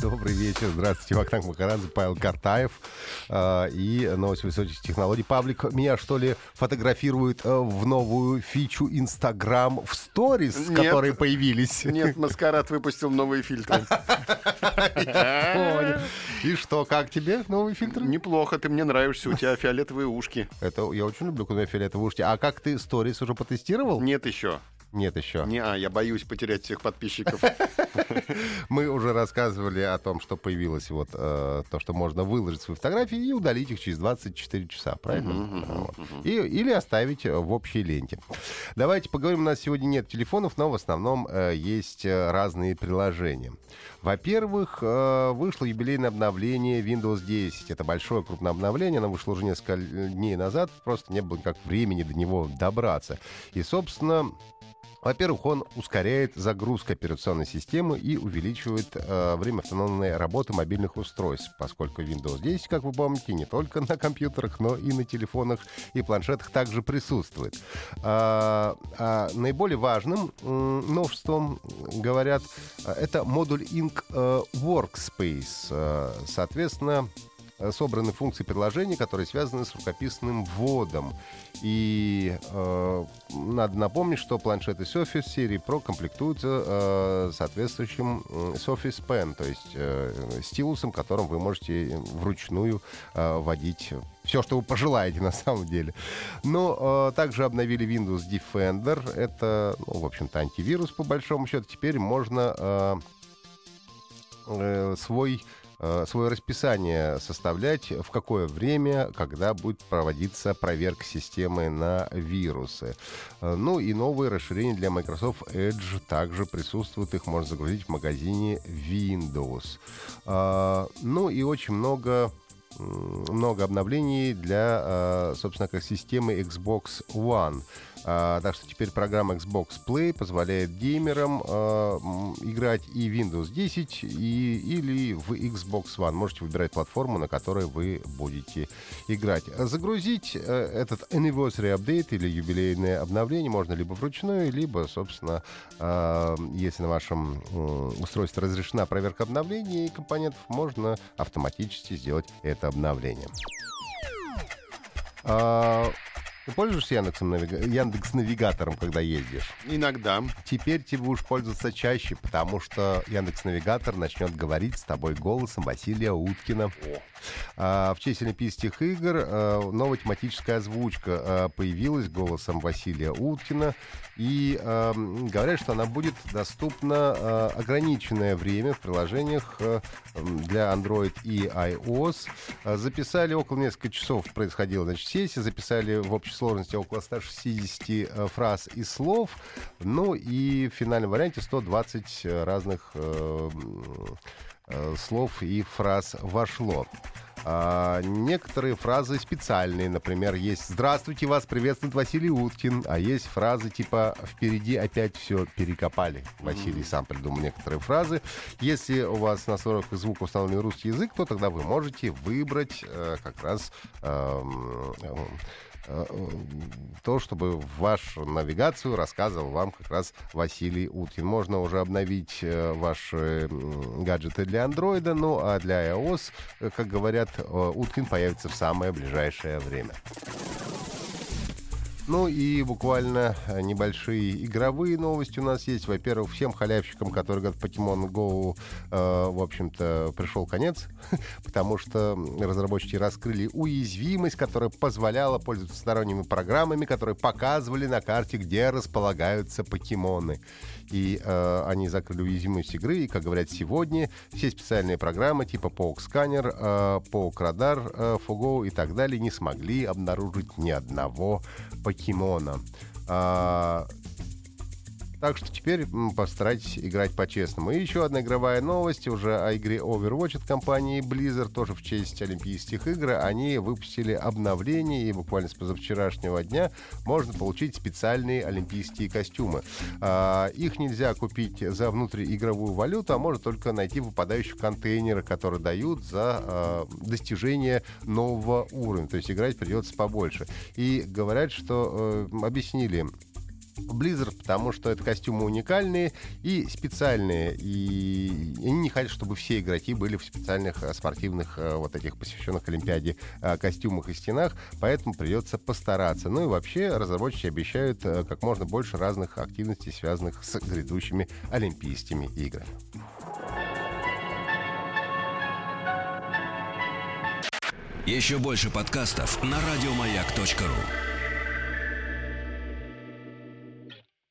Добрый вечер. Здравствуйте. Вахтанг Махарадзе, Павел Картаев э, и новость высоких технологий. Паблик меня, что ли, фотографирует э, в новую фичу Инстаграм в сторис, Нет. которые появились. Нет, Маскарад выпустил новые фильтры. И что, как тебе новые фильтры? Неплохо, ты мне нравишься, у тебя фиолетовые ушки. Это я очень люблю, когда фиолетовые ушки. А как ты сторис уже потестировал? Нет еще. Нет еще. Не, а, я боюсь потерять всех подписчиков. Мы уже рассказывали о том, что появилось вот э, то, что можно выложить свои фотографии и удалить их через 24 часа, правильно? Вот. И, или оставить в общей ленте. Давайте поговорим. У нас сегодня нет телефонов, но в основном э, есть э, разные приложения. Во-первых, э, вышло юбилейное обновление Windows 10. Это большое крупное обновление. Оно вышло уже несколько дней назад. Просто не было никак времени до него добраться. И, собственно, во-первых, он ускоряет загрузку операционной системы и увеличивает э, время автономной работы мобильных устройств, поскольку Windows 10, как вы помните, не только на компьютерах, но и на телефонах и планшетах также присутствует. А, а наиболее важным м, новшеством, говорят, э, это модуль Ink э, Workspace. Э, Соответственно, собраны функции приложения, которые связаны с рукописным вводом. И э, надо напомнить, что планшеты Surface серии Pro комплектуются э, соответствующим э, Surface Pen, то есть э, стилусом, которым вы можете вручную э, вводить все, что вы пожелаете на самом деле. Но э, также обновили Windows Defender. Это, ну, в общем-то, антивирус по большому счету. Теперь можно э, э, свой э, свое расписание составлять, в какое время, когда будет проводиться проверка системы на вирусы. Э, Ну и новые расширения для Microsoft Edge также присутствуют. Их можно загрузить в магазине Windows. Э, Ну и очень много много обновлений для, собственно, как системы Xbox One. А, Так что теперь программа Xbox Play позволяет геймерам м, играть и Windows 10, и, или в Xbox One. Можете выбирать платформу, на которой вы будете играть. Загрузить э, этот Anniversary Update или юбилейное обновление можно либо вручную, либо, собственно, э, если на вашем устройстве разрешена проверка обновлений и компонентов, можно автоматически сделать это обновление. А, Ты пользуешься Яндексом Навига- Яндекс Навигатором, когда ездишь? Иногда. Теперь ты будешь пользоваться чаще, потому что Яндекс Навигатор начнет говорить с тобой голосом Василия Уткина. А, в честь Олимпийских игр а, новая тематическая озвучка а, появилась голосом Василия Уткина. И а, говорят, что она будет доступна а, ограниченное время в приложениях а, для Android и iOS. А, Записали около нескольких часов происходила значит, сессия, записали в общей сложности около 160 э, фраз и слов. Ну и в финальном варианте 120 разных э, э, слов и фраз вошло. А, некоторые фразы специальные, например, есть «Здравствуйте, вас приветствует Василий Уткин», а есть фразы типа «Впереди опять все перекопали». Василий сам придумал некоторые фразы. Если у вас на настройках звука установлен русский язык, то тогда вы можете выбрать э, как раз эм, э, э, то, чтобы вашу навигацию рассказывал вам как раз Василий Уткин. Можно уже обновить э, ваши гаджеты для андроида, ну а для iOS, э, как говорят, э, Уткин появится в самое ближайшее время. Ну и буквально э, небольшие игровые новости у нас есть. Во-первых, всем халявщикам, которые говорят, Pokemon Go, э, в общем-то, пришел конец, потому что разработчики раскрыли уязвимость, которая позволяла пользоваться сторонними программами, которые показывали на карте, где располагаются покемоны. И э, они закрыли уязвимость игры, и, как говорят сегодня, все специальные программы типа Poke Scanner, э, Poke Radar, э, Fogo и так далее не смогли обнаружить ни одного покемона. А, Так что теперь постарайтесь играть по-честному. И еще одна игровая новость уже о игре Overwatch от компании Blizzard, тоже в честь Олимпийских игр. Они выпустили обновление, и буквально с позавчерашнего дня можно получить специальные олимпийские костюмы. А, их нельзя купить за внутриигровую валюту, а можно только найти выпадающие контейнеры, которые дают за а, достижение нового уровня. То есть играть придется побольше. И говорят, что э, объяснили Blizzard, потому что это костюмы уникальные и специальные. И они не хотят, чтобы все игроки были в специальных э, спортивных, э, вот этих посвященных Олимпиаде э, костюмах и стенах, поэтому придется постараться. Ну и вообще разработчики обещают как можно больше разных активностей, связанных с грядущими Олимпийскими играми. Еще больше подкастов на радиомаяк.ру.